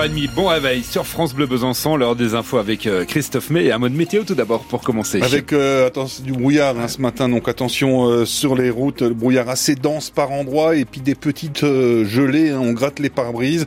6h30, bon réveil sur France Bleu Besançon, l'heure des infos avec euh, Christophe May et un mode météo tout d'abord pour commencer. Avec euh, attention, du brouillard hein, ce matin, donc attention euh, sur les routes, le brouillard assez dense par endroits et puis des petites gelées, hein, on gratte les pare-brises.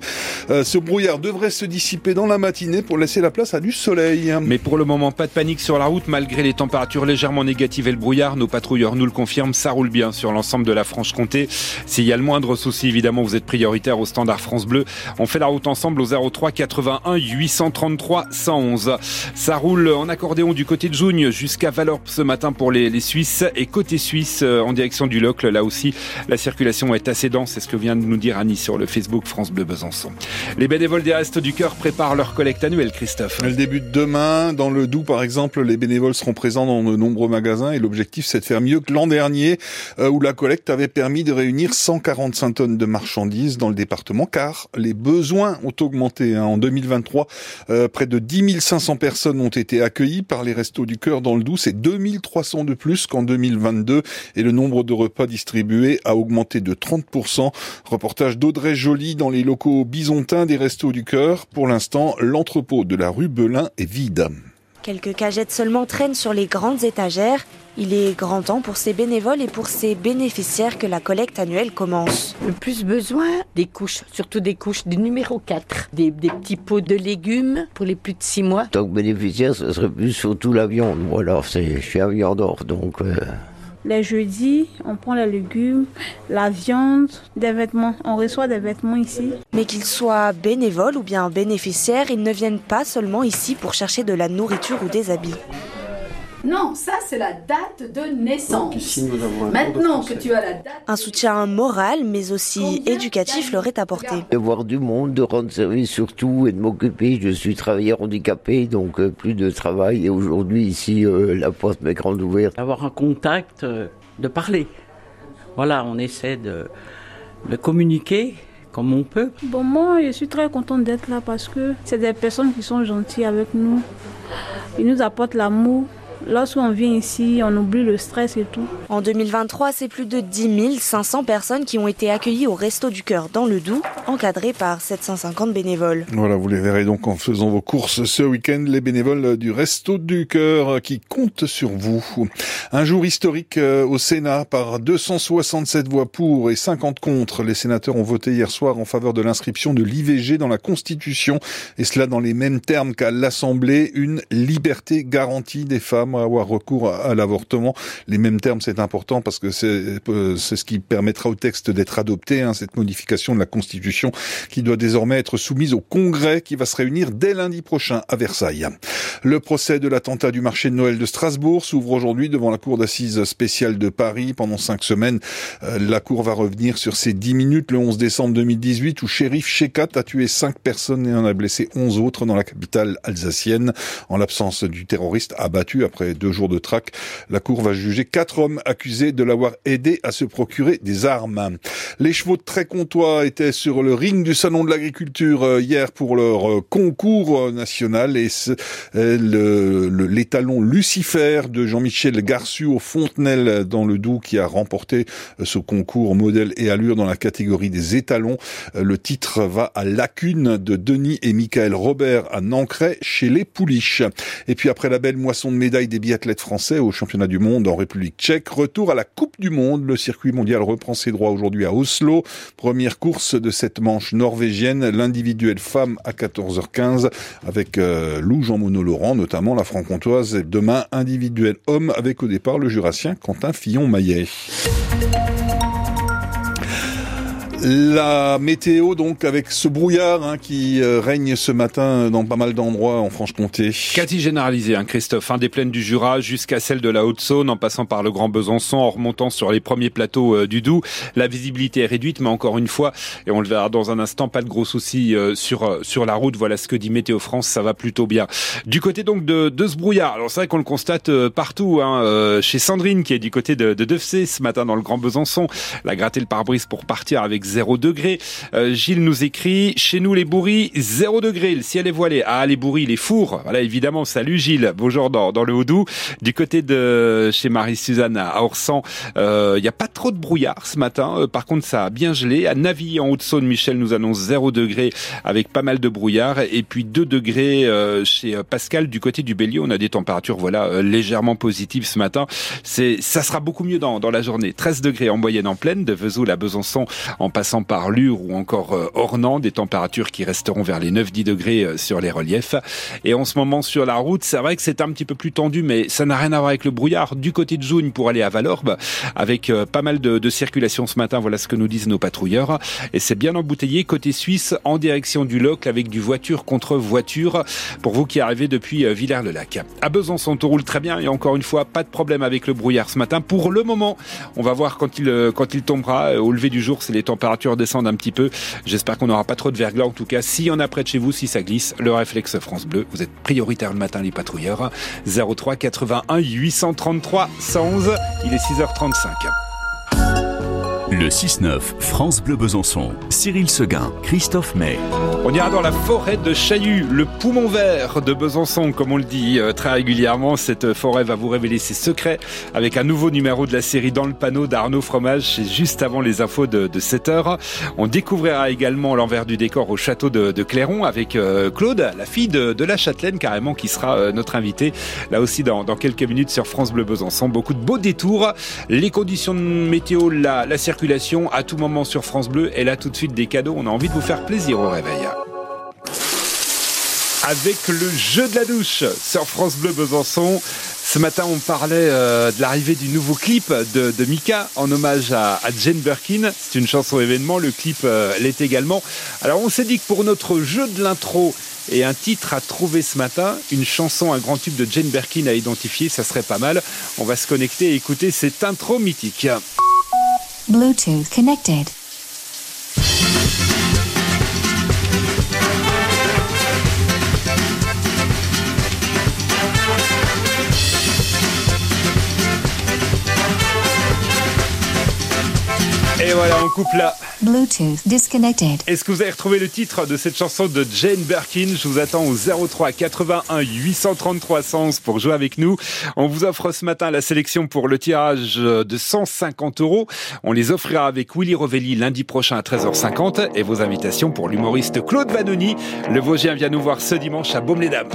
ce brouillard devrait se dissiper dans la matinée pour laisser la place à du soleil. Mais pour le moment, pas de panique sur la route malgré les températures légèrement négatives et le brouillard. Nos patrouilleurs nous le confirment, ça roule bien sur l'ensemble de la Franche-Comté. S'il y a le moindre souci, évidemment, vous êtes prioritaire au standard France Bleu. On fait la route ensemble au 03 81 833 111. Ça roule en accordéon du côté de Jougne jusqu'à Valorpe ce matin pour les, les Suisses et côté suisse euh, en direction du Locle. Là aussi, la circulation est assez dense. C'est ce que vient de nous dire Annie sur le Facebook France Bleu Besançon. Les bénévoles des Restos du Cœur préparent leur collecte annuelle, Christophe. Elle débute demain. Dans le Doubs, par exemple, les bénévoles seront présents dans de nombreux magasins et l'objectif, c'est de faire mieux que l'an dernier euh, où la collecte avait permis de réunir 145 tonnes de marchandises dans le département car les besoins ont augmenté. Hein. En 2023, euh, près de 10 500 personnes ont été accueillies par les Restos du Cœur dans le Doubs. C'est 2300 de plus qu'en 2022 et le nombre de repas distribués a augmenté de 30%. Reportage d'Audrey Joly dans les locaux bisontins des Restos du Cœur. Pour l'instant, l'entrepôt de la rue Belin est vide. Quelques cagettes seulement traînent sur les grandes étagères. Il est grand temps pour ces bénévoles et pour ces bénéficiaires que la collecte annuelle commence. Le plus besoin des couches, surtout des couches du numéro 4, des, petits pots de légumes pour les plus de 6 mois. Tant que bénéficiaire, ce serait plus surtout la viande. Moi, alors, je suis un viandeur, donc... Euh, les jeudis, on prend les légumes, la viande, des vêtements. On reçoit des vêtements ici. Mais qu'ils soient bénévoles ou bien bénéficiaires, ils ne viennent pas seulement ici pour chercher de la nourriture ou des habits. Non, ça c'est la date de naissance. Maintenant que tu as la date. Un soutien moral mais aussi éducatif leur est apporté. De voir du monde, de rendre service surtout et de m'occuper. Je suis travailleur handicapé donc euh, plus de travail et aujourd'hui ici euh, la porte m'est grande ouverte. Avoir un contact, euh, de parler. Voilà, on essaie de, de communiquer comme on peut. Bon, moi, je suis très contente d'être là parce que c'est des personnes qui sont gentilles avec nous. Ils nous apportent l'amour. Lorsqu'on vient ici, on oublie le stress et tout. En 2023, c'est plus de 10 500 personnes qui ont été accueillies au Resto du Cœur dans le Doubs, encadrées par 750 bénévoles. Voilà, vous les verrez donc en faisant vos courses ce week-end, les bénévoles du Resto du Cœur qui comptent sur vous. Un jour historique euh, au Sénat par 267 voix pour et 50 contre. Les sénateurs ont voté hier soir en faveur de l'inscription de l'IVG dans la Constitution et cela dans les mêmes termes qu'à l'Assemblée, une liberté garantie des femmes avoir recours à, l'avortement. Les mêmes termes, c'est important parce que c'est euh, c'est ce qui permettra au texte d'être adopté, hein, cette modification de la Constitution qui doit désormais être soumise au Congrès qui va se réunir dès lundi prochain à Versailles. Le procès de l'attentat du marché de Noël de Strasbourg s'ouvre aujourd'hui devant la Cour d'assises spéciale de Paris. Pendant cinq semaines, euh, la Cour va revenir sur ces dix minutes le 11 décembre 2018 où shérif Shekat a tué cinq personnes et en a blessé onze autres dans la capitale alsacienne en l'absence du terroriste abattu après deux jours de traque, la Cour va juger quatre hommes accusés de l'avoir aidé à se procurer des armes. Les chevaux de Trécontois étaient sur le ring du Salon de l'Agriculture euh, hier pour leur euh, concours euh, national et l'étalon Lucifer de Jean-Michel Garçu au Fontenelle dans le Doubs qui a remporté ce concours modèle et allure dans la catégorie des étalons. Le titre va à Lacune de Denis et Michael Robert à Nancray chez les Pouliches. Et puis après la belle moisson de médailles des biathlètes français au championnat du monde en République tchèque. Retour à la Coupe du monde. Le circuit mondial reprend ses droits aujourd'hui à Oslo. Première course de cette manche norvégienne, l'individuel femme à 14h15 avec euh, Lou Jean-Monod Laurent, notamment la franc-comtoise. Demain, individuel homme avec au départ le jurassien Quentin Fillon-Maillet. La météo donc avec ce brouillard hein, qui euh, règne ce matin dans pas mal d'endroits en Franche-Comté. Cathy généralisée, hein, Christophe, hein, des plaines du Jura jusqu'à celle de la Haute-Saône, en passant par le Grand Besançon, en remontant sur les premiers plateaux euh, du Doubs. La visibilité est réduite, mais encore une fois, et on le verra dans un instant, pas de gros soucis euh, sur sur la route. Voilà ce que dit Météo France, ça va plutôt bien. Du côté donc de, de ce brouillard, alors c'est vrai qu'on le constate partout, hein, chez Sandrine qui est du côté de, de ce matin dans le Grand Besançon, la gratter le pare-brise pour partir avec 0 degré. Euh, Gilles nous écrit, chez nous les bourris, 0 degré, le ciel est voilé. Ah, les bourris, les fours. Voilà, évidemment, salut Gilles, bonjour dans, dans le Haut-Doubs. Du côté de chez Marie-Suzanne à Orsan, il euh, n'y a pas trop de brouillard ce matin. Euh, par contre, ça a bien gelé. À Navi, en Haute-Saône, Michel nous annonce 0 degré avec pas mal de brouillard. Et puis 2 degrés chez Pascal du côté du Bélier. On a des températures, voilà, légèrement positives ce matin. C'est, ça sera beaucoup mieux dans, dans la journée. 13 degrés en moyenne en pleine, de Vesoul à Besançon, en passant par Lure ou encore euh, Ornans, des températures qui resteront vers les 9-10 degrés euh, sur les reliefs. Et en ce moment sur la route, c'est vrai que c'est un petit peu plus tendu, mais ça n'a rien à voir avec le brouillard. Du côté de Jougne pour aller à Valorbe, avec euh, pas mal de, circulation ce matin, voilà ce que nous disent nos patrouilleurs. Et c'est bien embouteillé côté suisse en direction du Locle avec du voiture contre voiture pour vous qui arrivez depuis Villers-le-Lac. À Besançon, tout roule très bien et encore une fois, pas de problème avec le brouillard ce matin. Pour le moment, on va voir quand il, quand il tombera au lever du jour si les températures descendent un petit peu. J'espère qu'on n'aura pas trop de verglas. En tout cas, s'il y en a près de chez vous, si ça glisse, le réflexe France Bleu, vous êtes prioritaire le matin, les patrouilleurs. 03 81 833 111. Il est 6h35. Le 6-9, France Bleu Besançon. Cyril Seguin, Christophe May. On ira dans la forêt de Chaillu, le poumon vert de Besançon, comme on le dit euh, très régulièrement. Cette forêt va vous révéler ses secrets avec un nouveau numéro de la série Dans le panneau d'Arnaud Fromage. C'est juste avant les infos de, 7 heures. On découvrira également l'envers du décor au château de, Clairon avec euh, Claude, la fille de, la châtelaine carrément, qui sera euh, notre invitée. Là aussi dans, quelques minutes sur France Bleu Besançon. Beaucoup de beaux détours. Les conditions météo, la, la circulation à tout moment sur France Bleu. Et là, tout de suite, des cadeaux. On a envie de vous faire plaisir au réveil. Avec le jeu de la douche sur France Bleu Besançon. Ce matin, on parlait euh, de l'arrivée du nouveau clip de, Mika en hommage à, Jane Birkin. C'est une chanson événement, le clip euh, l'est également. Alors on s'est dit que pour notre jeu de l'intro et un titre à trouver ce matin, une chanson, un grand tube de Jane Birkin à identifier, ça serait pas mal. On va se connecter et écouter cette intro mythique. Bluetooth connected. Et voilà, on coupe là. Bluetooth disconnected. Est-ce que vous avez retrouvé le titre de cette chanson de Jane Birkin? Je vous attends au 03 81 833 111 pour jouer avec nous. On vous offre ce matin la sélection pour le tirage de 150 euros. On les offrira avec Willy Rovelli lundi prochain à 13h50 et vos invitations pour l'humoriste Claude Vanoni. Le Vosgien vient nous voir ce dimanche à Baume-les-Dames.